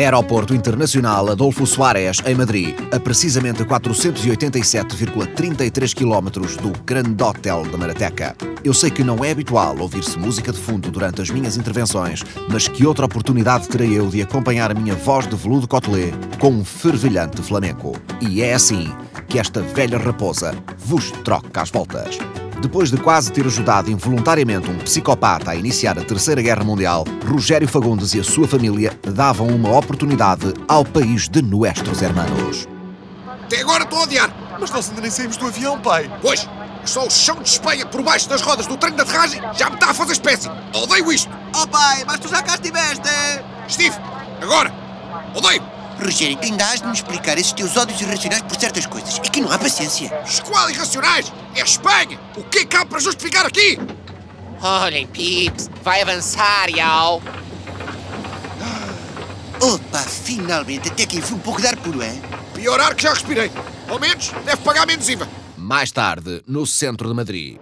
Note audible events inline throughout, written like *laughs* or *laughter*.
Aeroporto Internacional Adolfo Suárez, em Madrid, a precisamente 487,33 km do Grande Hotel da Marateca. Eu sei que não é habitual ouvir-se música de fundo durante as minhas intervenções, mas que outra oportunidade terei eu de acompanhar a minha voz de veludo cotelê com um fervilhante flamenco. E é assim que esta velha raposa vos troca às voltas. Depois de quase ter ajudado involuntariamente um psicopata a iniciar a Terceira Guerra Mundial, Rogério Fagundes e a sua família davam uma oportunidade ao país de nuestros hermanos. Até agora estou a odiar. Mas nós ainda nem saímos do avião, pai. Pois, só o chão de Espanha por baixo das rodas do trem de aterragem já me está a fazer espécie. Odeio isto. Oh pai, mas tu já cá estiveste! Steve, agora. Odeio. Rogério, tu ainda has de me explicar esses teus ódios irracionais por certas coisas. É que não há paciência. Escola irracionais. É Espanha. O que é que há para justificar aqui? Olhem, Pips, vai avançar, Yao. Opa, finalmente, até que enfim um pouco de ar puro, é? Pior ar que já respirei. Ao menos deve pagar menos IVA. Mais tarde, no centro de Madrid.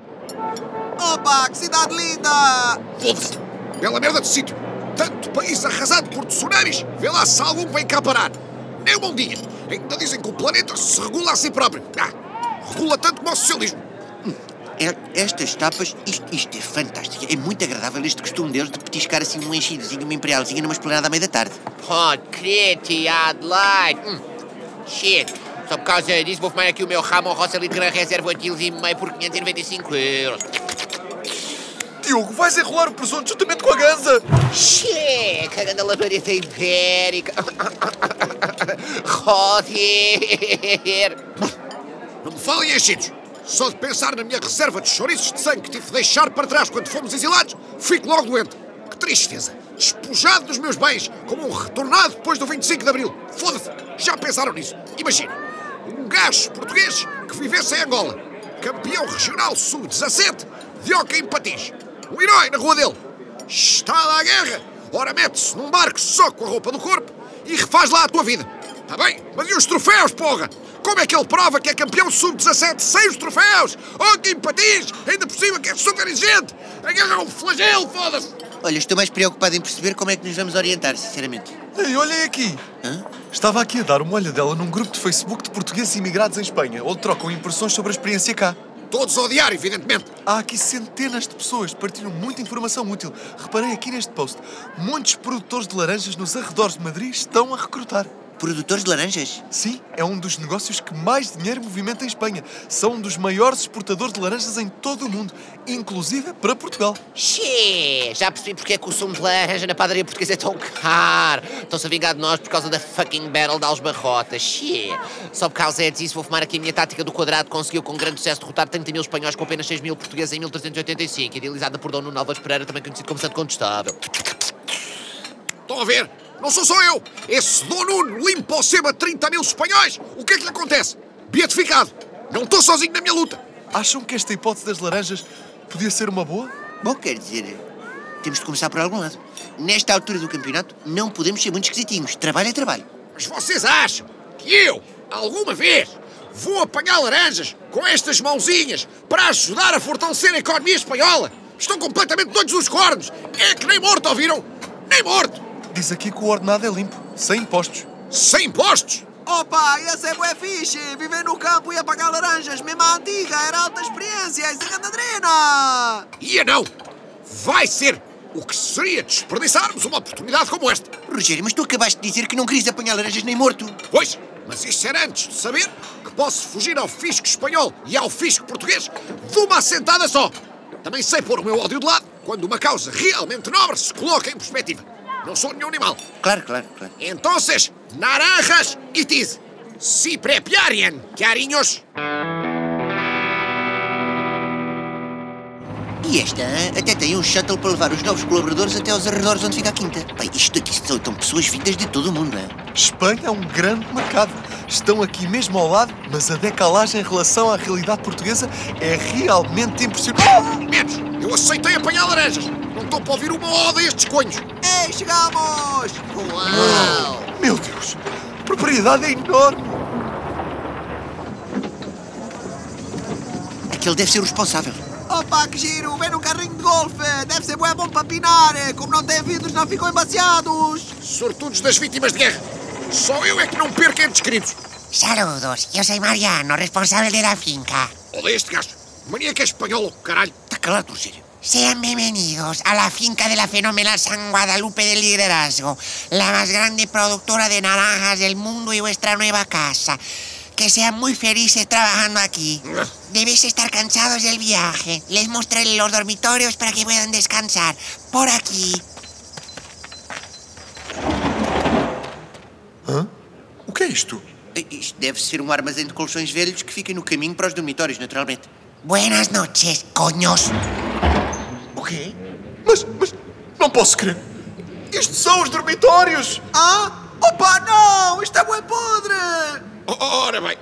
Opa, que cidade linda! Foda-se. Bela merda de sítio. Tanto país arrasado por tsunamis. Vê lá se algum vem cá parar. Nem um bom dia. Ainda dizem que o planeta se regula a si próprio. Ah, regula tanto como o socialismo. É- Estas tapas, isto, isto é fantástico. É muito agradável este costume deles de petiscar assim um enchidozinho, uma imperialzinha numa esplanada à meia da tarde. Pode crer, tia Adelaide. Hum. Shit. Só por causa disso vou fumar aqui o meu Ramon Roça Litra Reserva 8 kg e meio por 595 euros. Diogo, vais enrolar o presunto juntamente com a ganza. Cagando a labareda ibérica. Joder. Não me falem enchidos. Só de pensar na minha reserva de chouriços de sangue que tive de deixar para trás quando fomos exilados, fico logo doente. Que tristeza. Despojado dos meus bens, como um retornado depois do 25 de Abril. Foda-se. Já pensaram nisso? Imagina. Um gajo português que vivesse em Angola. Campeão regional sub-17 de hóquei em patins. Um herói na rua dele. Está lá a guerra. Ora mete-se num barco só com a roupa do corpo e refaz lá a tua vida. Está bem? Mas e os troféus, porra? Como é que ele prova que é campeão sub-17 sem os troféus? Oh, que patins! Ainda por cima que é super exigente! A guerra é um flagelo, foda-se! Olha, estou mais preocupado em perceber como é que nos vamos orientar, sinceramente. Ei, olhem aqui. Hã? Estava aqui a dar uma olhadela num grupo de Facebook de portugueses imigrados em Espanha, onde trocam impressões sobre a experiência cá. Todos a odiar, evidentemente. Há aqui centenas de pessoas que partilham muita informação útil. Reparei aqui neste post. Muitos produtores de laranjas nos arredores de Madrid estão a recrutar. Produtores de laranjas? Sim, é um dos negócios que mais dinheiro movimenta em Espanha. São um dos maiores exportadores de laranjas em todo o mundo, inclusive para Portugal. Xê, já percebi porque é que o sumo de laranja na padaria portuguesa é tão caro. Estão-se a vingar de nós por causa da fucking battle de Albarrotas. Xê, só por causa disso vou fumar aqui a minha tática do quadrado conseguiu com grande sucesso derrotar 30 mil espanhóis com apenas 6 mil portugueses em 1385, idealizada por Dom Nuno Alves Pereira, também conhecido como Santo Contestável. Estão a ver? Não sou só eu! Esse Dom Nuno limpa ao seba 30 mil espanhóis! O que é que lhe acontece? Beatificado! Não estou sozinho na minha luta! Acham que esta hipótese das laranjas podia ser uma boa? Bom, quer dizer, temos de começar por algum lado. Nesta altura do campeonato, não podemos ser muito esquisitinhos. Trabalho é trabalho. Mas vocês acham que eu, alguma vez, vou apanhar laranjas com estas mãozinhas para ajudar a fortalecer a economia espanhola? Estão completamente doidos dos cornos! É que nem morto, ouviram? Nem morto! Diz aqui que o ordenado é limpo, sem impostos. Sem impostos! Opa, essa é bué fixe! Viver no campo e apagar laranjas, mesmo a antiga, era alta experiência, isso é grande! Ia não! Vai ser! O que seria desperdiçarmos uma oportunidade como esta? Rogério, mas tu acabaste de dizer que não querias apanhar laranjas nem morto. Pois, mas isso era antes de saber que posso fugir ao fisco espanhol e ao fisco português de uma assentada só. Também sei pôr o meu ódio de lado quando uma causa realmente nobre se coloca em perspectiva. Não sou nenhum animal. Claro, claro, claro. Entonces, naranjas e tiz. Si prepiarien, carinhos. E esta até tem um shuttle para levar os novos colaboradores até aos arredores onde fica a quinta. Bem, isto aqui são então pessoas vindas de todo o mundo, não é? Espanha é um grande mercado. Estão aqui mesmo ao lado, mas a decalagem em relação à realidade portuguesa é realmente impressionante. Menos, eu aceitei apanhar laranjas. Estou para ouvir uma ode a estes coelhos. Ei, chegamos! Uau! Meu Deus, a propriedade é enorme. Aquele deve ser o responsável. Opa, que giro! Vem no carrinho de golfe! Deve ser bué bom para pinar! Como não tem vidros, não ficam embaciados! Sortudos das vítimas de guerra. Só eu é que não perco entes queridos. Saludos, yo soy Mariano, responsable de la finca. Olha este gajo. Mania que é espanhol, caralho. Está calado, sério. Sean bienvenidos a la finca de la fenomenal San Guadalupe del Liderazgo, la más grande productora de naranjas del mundo y vuestra nueva casa. Que sean muy felices trabajando aquí. Debéis estar cansados del viaje. Les mostraré los dormitorios para que puedan descansar. Por aquí. O que é isto? Isto deve ser um armazém de colchões velhos que fica no caminho para os dormitórios, naturalmente. Buenas noches, coños. O quê? Mas, mas, não posso crer. Isto são os dormitórios! Ah? Opa, não! Isto é bué podre! Ora bem,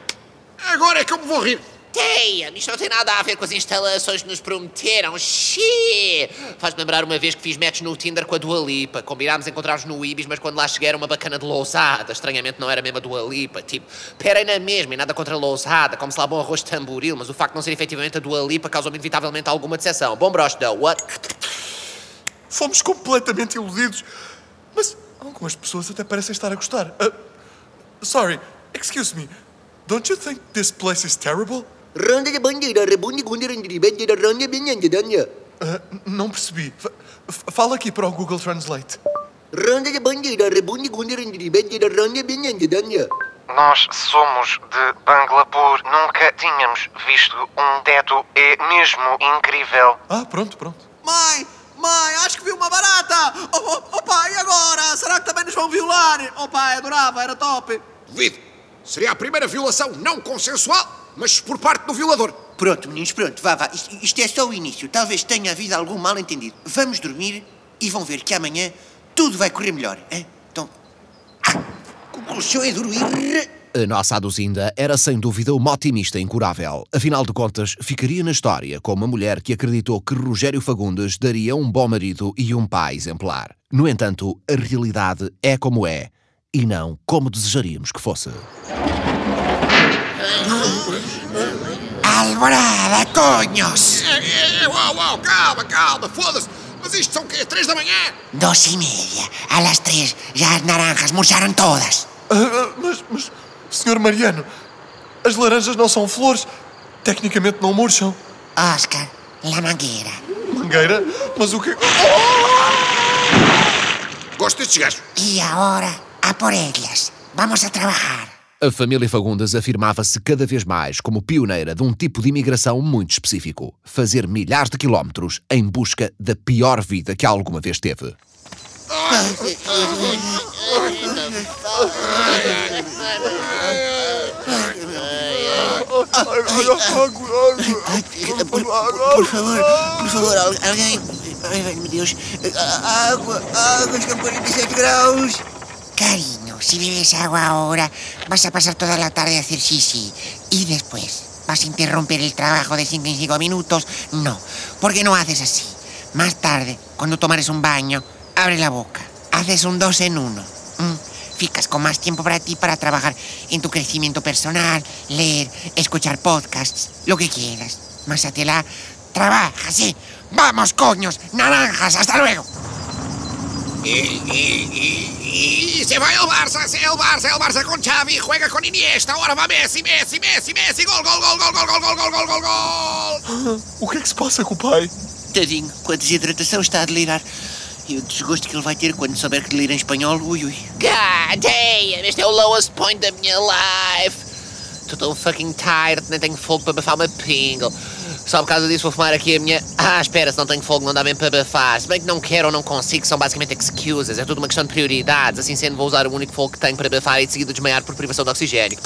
agora é que eu me vou rir. Damn, isto não tem nada a ver com as instalações que nos prometeram. Xi! Faz-me lembrar uma vez que fiz match no Tinder com a Dua Lipa. Combinámos encontrar-nos no Ibis, mas quando lá cheguei era uma bacana de lousada. Estranhamente não era mesmo a Dua Lipa. Tipo, perem na mesma e nada contra a lousada. Como se lá bom arroz de tamboril, mas o facto de não ser efetivamente a Dua Lipa causou-me inevitavelmente alguma decepção. Bom broche, though. What? Fomos completamente iludidos. Mas algumas pessoas até parecem estar a gostar. Ah, sorry, excuse me. Don't you think this place is terrible? Ronda de bandeira, rebunde, gunde, rendribende, da ronda, benhanda, danha. Ah, não percebi. F- Fala aqui para o Google Translate. Ronda de bandeira, rebunde, gunde, rendribende, da ronda, benhanda, danha. Nós somos de Bangalore. Nunca tínhamos visto um teto. É mesmo incrível. Ah, pronto, pronto. Mãe! Mãe, acho que vi uma barata! Oh, oh, opa, e agora? Será que também nos vão violar? Opa, adorava, era top! Duvido. Seria a primeira violação não consensual, mas por parte do violador. Pronto, meninos, pronto, vá, vá. Isto, isto é só o início. Talvez tenha havido algum mal-entendido. Vamos dormir e vão ver que amanhã tudo vai correr melhor. Hein? Então. Ah, o colchão é duro e. A nossa Aduzinda era sem dúvida uma otimista incurável. Afinal de contas, ficaria na história como uma mulher que acreditou que Rogério Fagundes daria um bom marido e um pai exemplar. No entanto, a realidade é como é e não como desejaríamos que fosse. Alborada, coños. É, é, uau, uau, calma, calma, foda-se. Mas isto são o quê? Três da manhã? Dos y media. A las tres ya las naranjas murcharon todas. Ah, ah, mas, mas, senhor Mariano, as laranjas não são flores. Tecnicamente não murcham. Oscar, la manguera. Mangueira? Mas o que. Gosto destes gajos. Y ahora, a por ellas. Vamos a trabajar. A família Fagundes afirmava-se cada vez mais como pioneira de um tipo de imigração muito específico: fazer milhares de quilómetros em busca da pior vida que alguma vez teve. Por, por favor, por favor, al- alguém. Ai, meu Deus. A- Água, água, estão 47 graus. Si bebes agua ahora, vas a pasar toda la tarde a hacer xixi. Y después, ¿vas a interrumpir el trabajo de 5 en 5 minutos? No, porque no haces así. Más tarde, cuando tomares un baño, abre la boca. Haces un dos en uno. ¿m? Ficas con más tiempo para ti para trabajar en tu crecimiento personal, leer, escuchar podcasts, lo que quieras. Másatela, trabaja, sí. Vamos, coños, naranjas, hasta luego. E, e, e, e se vai ao Barça, se é o Barça, é o Barça com Xavi, juega com Iniesta, agora vai Messi, Messi, Messi, Messi, gol, gol, gol, gol, gol, gol, gol, gol, gol, gol, gol. O que é que se passa com o pai? Tadinho, com a desidratação está a delirar. E o desgosto que ele vai ter quando souber que delira em espanhol, ui ui. God damn, este é o lowest point da minha life. Estou tão fucking tired, nem tenho fogo para abafar uma pingle. Só por causa disso vou fumar aqui a minha. Ah, espera, se não tenho fogo não dá bem para abafar. Se bem que não quero ou não consigo, são basicamente excuses. É tudo uma questão de prioridades. Assim sendo, vou usar o único fogo que tenho para abafar e de seguida desmaiar por privação de oxigênio.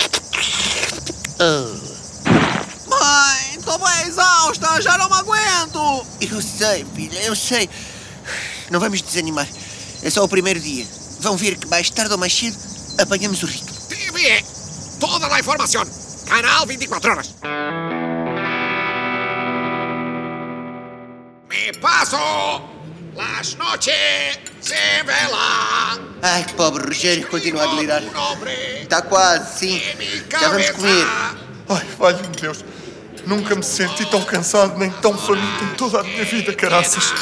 Ah. Mãe, estou bem exausta, já não me aguento! Eu sei, filha, eu sei. Não vamos desanimar. É só o primeiro dia. Vão ver que mais tarde ou mais cedo apanhamos o ritmo. TVE, toda la información, canal 24 horas. Me paso las noches sem vela. Ai, pobre Rogério, continua a delirar. Está quase, sim. Já vamos comer. Ai, valha-me Deus. Nunca me senti tão cansado nem tão faminto em toda a minha vida, caraças.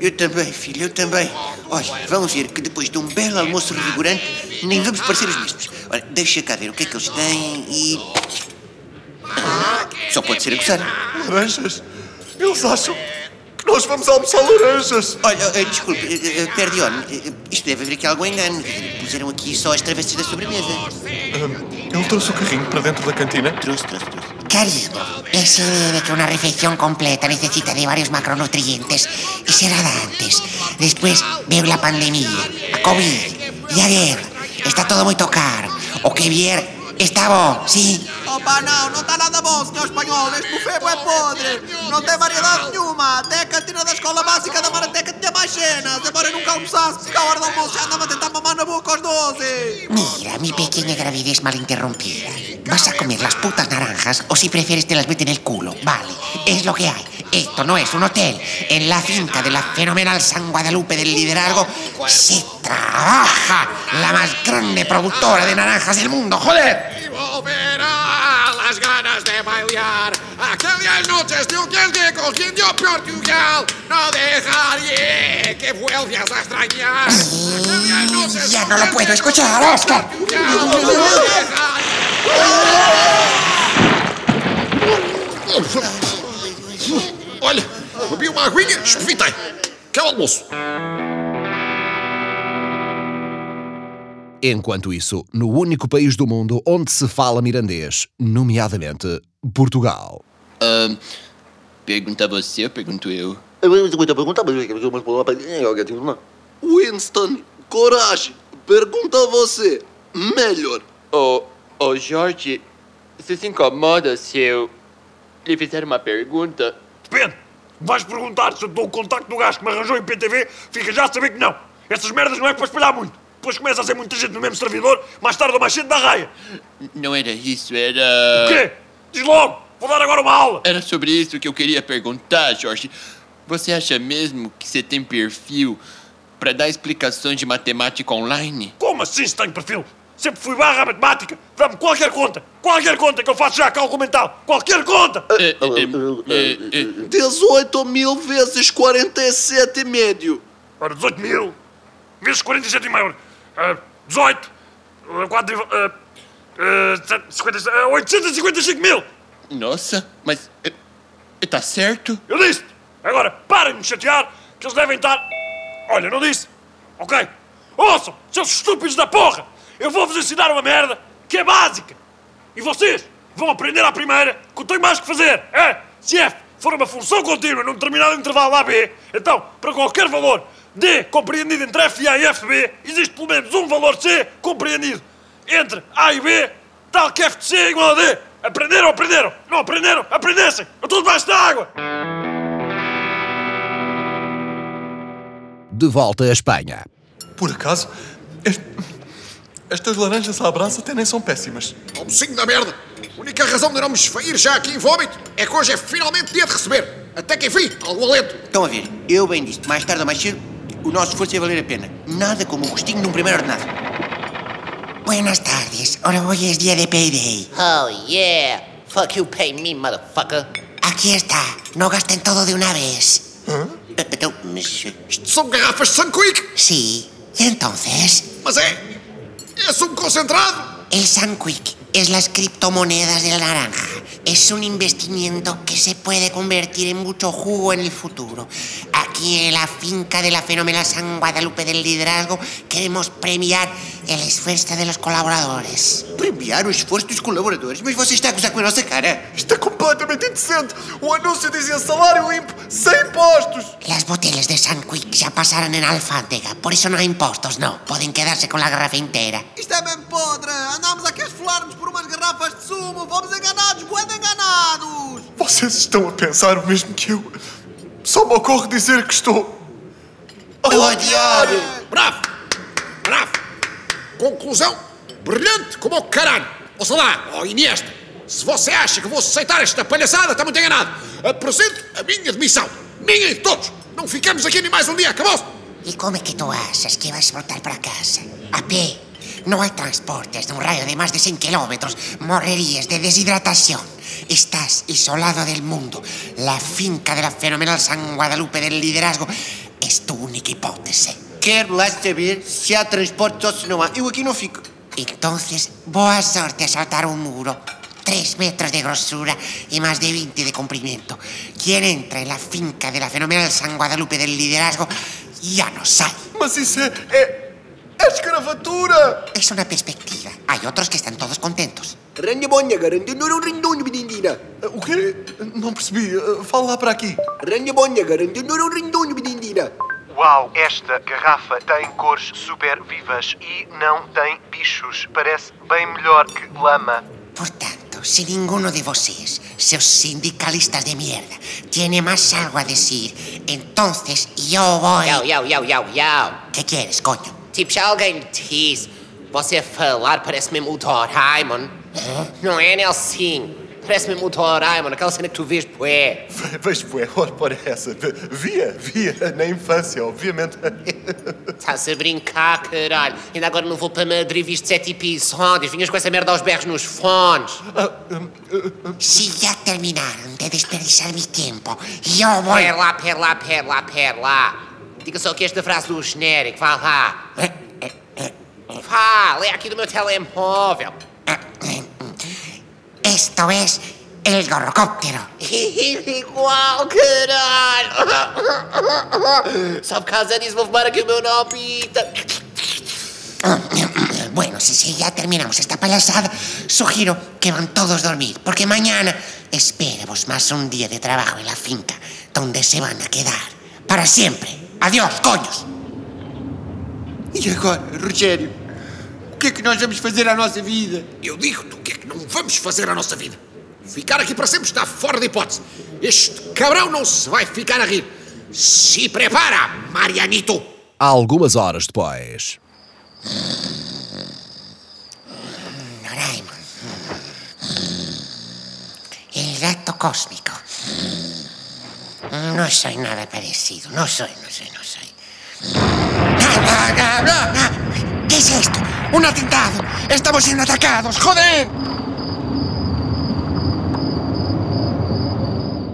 Eu também, filho, eu também. Olha, vamos ver que depois de um belo almoço revigorante, nem vamos parecer os mesmos. Olha, deixa cá ver o que é que eles têm e. Ah, Só pode ser a gozar. Laranjas? Eles acham vamos almoçar laranjas. Olha, eh, desculpe, eh, Perdion, eh, isto deve haver aqui algum engano. Puseram aqui só as travessas da sobremesa. Ele trouxe o carrinho para dentro da cantina. Trouxe, trouxe, trouxe. Querido, ese de que una refeición completa necesita de varios macronutrientes será de antes. Después veo la pandemia, a COVID y a guerra. Está todo muy caro. O que vier Estavo, sí. Opa, non, non está nada bom, señor espanhol. Este buffet é podre. Não tem variedade nenhuma. Até a cantina da escola básica da Marateca tinha mais cenas. Embora eu nunca almoçasse, porque a hora do almoço já andava a tentar mamar na boca aos 12. Mira, mi pequena gravidez mal interrompida. ¿Vas a comer las putas naranjas o si prefieres te las mete en el culo? Vale, es lo que hay. Esto no es un hotel. En la finca de la fenomenal San Guadalupe del Liderazgo se trabaja la más grande productora de naranjas del mundo, joder. Y volverá las ganas de bailar aquellas noches de un que cogiendo Portugal. No dejaré que vuelvas a extrañar. Aquellas noches Ya no lo puedo escuchar, Oscar. No dejaré. Olha, bebi uma aguinha, espevitei. Que é o almoço. Enquanto isso, no único país do mundo onde se fala mirandês, nomeadamente Portugal. Pergunta você ou pergunto eu? Winston, coragem. Pergunta você. Melhor. Ô, ô Jorge, você se incomoda se eu lhe fizer uma pergunta? Depende. Vais perguntar se eu dou o contacto do gajo que me arranjou em PTV, fica já a saber que não. Essas merdas não é para espalhar muito. Depois começa a ser muita gente no mesmo servidor, mais tarde ou mais cedo dá raia. Não era isso, era. O quê? Diz logo! Vou dar agora uma aula! Era sobre isso que eu queria perguntar, Jorge. Você acha mesmo que você tem perfil para dar explicações de matemática online? Como assim se tenho perfil? Sempre fui barra à matemática. Dá-me qualquer conta. Qualquer conta que eu faço já cálculo mental. Qualquer conta! É, é, é, é, 18 mil vezes 47 e médio. Ora, 18 mil vezes 47 e meio. Ah, 18. 4, uh, 855 mil. Nossa, mas. é, é, Tá certo? Eu disse! Agora, parem de me chatear, que eles devem estar. Olha, não disse? Ok? Ouçam, seus estúpidos da porra! Eu vou-vos ensinar uma merda que é básica! E vocês vão aprender à primeira que eu tenho mais que fazer! É? Se F for uma função contínua num determinado intervalo AB, então, para qualquer valor D compreendido entre F e A e F B, existe pelo menos um valor C compreendido entre A e B, tal que F de C é igual a D. Aprenderam? Aprenderam? Não aprenderam? Aprendessem! Eu estou debaixo da água! De volta à Espanha. Por acaso, est- estas laranjas à brasa até nem são péssimas. Almocinho da merda. A única razão de não me esfair já aqui em vómito é que hoje é finalmente dia de receber. Até que enfim, algum alento. Estão a ver, eu bem disse, mais tarde ou mais cedo, o nosso esforço ia valer a pena. Nada como o gostinho de um primeiro ordenado. Buenas tardes. Ahora hoy es día de payday. Oh, yeah. Fuck you, pay me, motherfucker. Aquí está. No gasten todo de una vez. Eh, Então, mas. eh, Isto são garrafas de Sunquick. Sí. ¿Y entonces? Mas é. É sumo concentrado. El Sunquick es las criptomonedas de la naranja. Es un investimiento que se puede convertir en mucho jugo en el futuro. Aquí en la finca de la fenomenal San Guadalupe del Liderazgo queremos premiar el esfuerzo de los colaboradores. Premiar o esforço dos colaboradores? Mas você está a gozar com a nossa cara? É completamente indecente. O anúncio dizia salário limpo, sem impostos. Las botellas de Sunquick ya pasaron en alfándega, por eso no hay impostos, no. Pueden quedarse con la garrafa entera. Isto é bem podre. Andámos aqui a esfolar-nos por umas garrafas de sumo. Fomos enganados, bué de enganados. Vocês estão a pensar o mesmo que eu. Só me ocorre dizer que estou. a odiar. Bravo. Bravo. Conclusão brilhante como o caralho. Ouça lá, ó Iniesta. Se você acha que vou aceitar esta palhaçada, está muito enganado. Apresento a minha demissão. Minha e de todos. Não ficamos aqui nem mais um dia. Acabou-se. ¿Y cómo es que tú haces que vas a voltar para casa? A pie. No hay transportes de un rayo de más de 100 kilómetros. Morrerías de deshidratación. Estás isolado del mundo. La finca de la fenomenal San Guadalupe del liderazgo es tu única hipótese. Quero lá saber se há transporte ou se não há. Eu aqui não fico. Entonces, boa sorte a saltar un muro. Tres metros de grosura y más de 20 de comprimento. Quien entra en la finca de la fenomenal San Guadalupe del liderazgo ya no sabe. Mas isso é. é. É escravatura! Es una perspectiva. Hay otros que están todos contentos. Ranha bonha, garanto, não era um rindonho, menindina. O quê? Não percebi. Fala lá para aqui. Ranha bonha, garanto, não era um rindonho, menindina. Uau, esta garrafa tem cores super vivas e não tem bichos. Parece bem melhor que lama. Portanto, si ninguno de vosotros, seus sindicalistas de mierda, tiene más algo a decir, entonces yo voy... Yo, yo, yo, yo, yo. ¿Qué quieres, coño? Tipo, se alguém me diz, você a falar parece mesmo o Doraemon. Não é, Nelson? Parece mesmo o Doraemon, aquela cena que tu vês, bué. Vejo, bué, ora, para essa. Via, via, na infância, obviamente. Estás a brincar, caralho. Ainda agora não vou para Madrid, viste sete episódios. Vinhas com essa merda aos berros nos fones. Si ya terminaron de desperdiciar mi tiempo, yo voy... Pera lá, pera lá, pera lá, pera lá. Diga só que esta frase do genérico, vá lá. Vá, lê aqui do meu telemóvel. Esto es el gorrocóptero. *laughs* Igual, caralho. Só por causa disso vou fumar aqui o meu nopita. Bueno, si, si ya terminamos esta payasada, sugiero que van todos a dormir, porque mañana espéremos más un día de trabajo en la finca, donde se van a quedar para siempre. Adiós, coños! E agora, Rogério? O que é que nós vamos fazer à nossa vida? Eu digo-te o que é que não vamos fazer à nossa vida. Ficar aqui para sempre está fora de hipótese. Este cabrão não se vai ficar a rir. Se prepara, Marianito. Algumas horas depois. Doraemon. El gato cósmico. No soy nada parecido. No soy, no soy, no soy. ¿Qué es esto? ¡Un atentado! ¡Estamos siendo atacados! ¡Joder!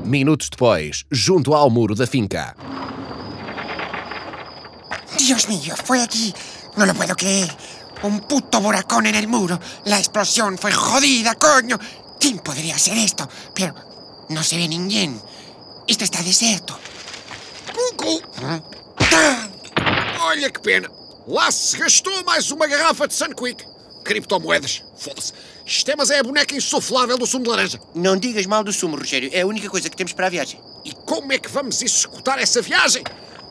Minutos depois, junto ao muro da finca. Dios mío, fue aquí. No lo puedo creer. Un puto buracón en el muro. La explosión fue jodida, coño. ¿Quién podría hacer esto? Pero no se ve ninguém. Esto está desierto. Cucu! Olha que pena. Lá se gastou mais uma garrafa de Sunquick. Criptomoedas. Foda-se. Isto é, mas é a boneca insuflável do sumo de laranja. Não digas mal do sumo, Rogério. É a única coisa que temos para a viagem. E como é que vamos executar essa viagem?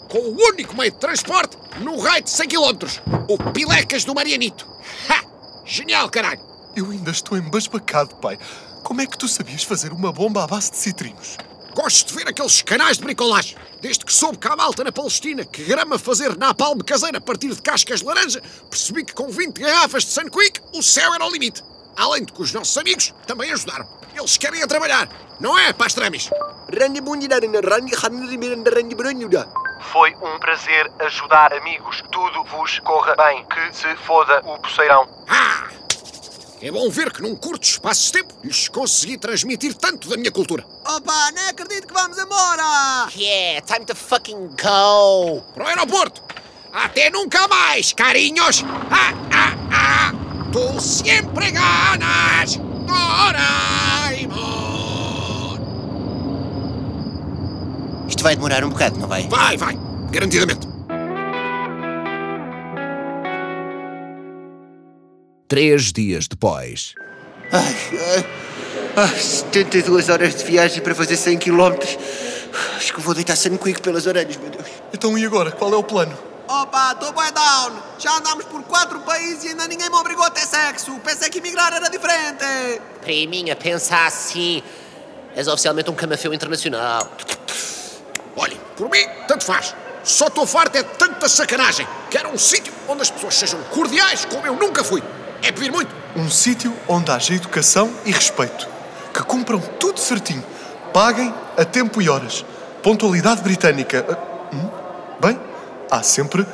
Com o único meio de transporte num raio de 100 km. O Pilecas do Marianito. Ha! Genial, caralho. Eu ainda estou embasbacado, pai. Como é que tu sabias fazer uma bomba à base de citrinos? Gosto de ver aqueles canais de bricolagem. Desde que soube que há malta na Palestina que grama fazer napalm caseiro a partir de cascas de laranja, percebi que com 20 garrafas de Sunquick o céu era o limite. Além de que os nossos amigos também ajudaram. Eles querem a trabalhar, não é, pastramis? Foi um prazer ajudar amigos. Tudo vos corra bem. Que se foda o poceirão. Ah! É bom ver que num curto espaço de tempo lhes consegui transmitir tanto da minha cultura. Opa, nem acredito que vamos embora! Yeah, time to fucking go. Para o aeroporto. Até nunca mais, carinhos. Ah, ah, ah. Tu sempre ganas, Doraemon. Isto vai demorar um bocado, não vai? Vai, vai. Garantidamente. Três dias depois. Ai, ai, ai, 72 horas de viagem para fazer 100 km. Acho que vou deitar Sunquick pelas orelhas, meu Deus. Então e agora? Qual é o plano? Opa, estou bem down! Já andámos por quatro países e ainda ninguém me obrigou a ter sexo! Pensei que emigrar era diferente! Priminha, pensa assim. És oficialmente um camafeu internacional. Olha, por mim, tanto faz. Só estou farto é de tanta sacanagem. Quero um sítio onde as pessoas sejam cordiais como eu nunca fui. É pedir muito. Um sítio onde haja educação e respeito. Que cumpram tudo certinho. Paguem a tempo e horas. Pontualidade britânica. Ah, hum? Bem, há sempre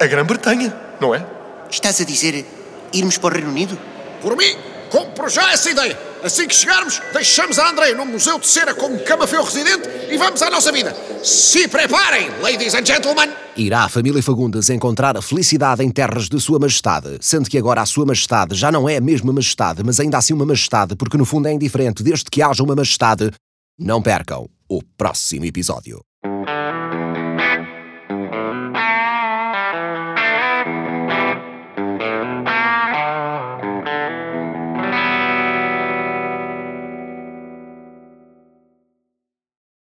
a Grã-Bretanha, não é? Estás a dizer irmos para o Reino Unido? Por mim, compro já essa ideia. Assim que chegarmos, deixamos a André no Museu de Cera como camafeu residente e vamos à nossa vida. Se preparem, ladies and gentlemen! Irá a família Fagundes encontrar a felicidade em terras de Sua Majestade, sendo que agora a Sua Majestade já não é a mesma Majestade, mas ainda assim uma Majestade, porque no fundo é indiferente, desde que haja uma Majestade. Não percam o próximo episódio.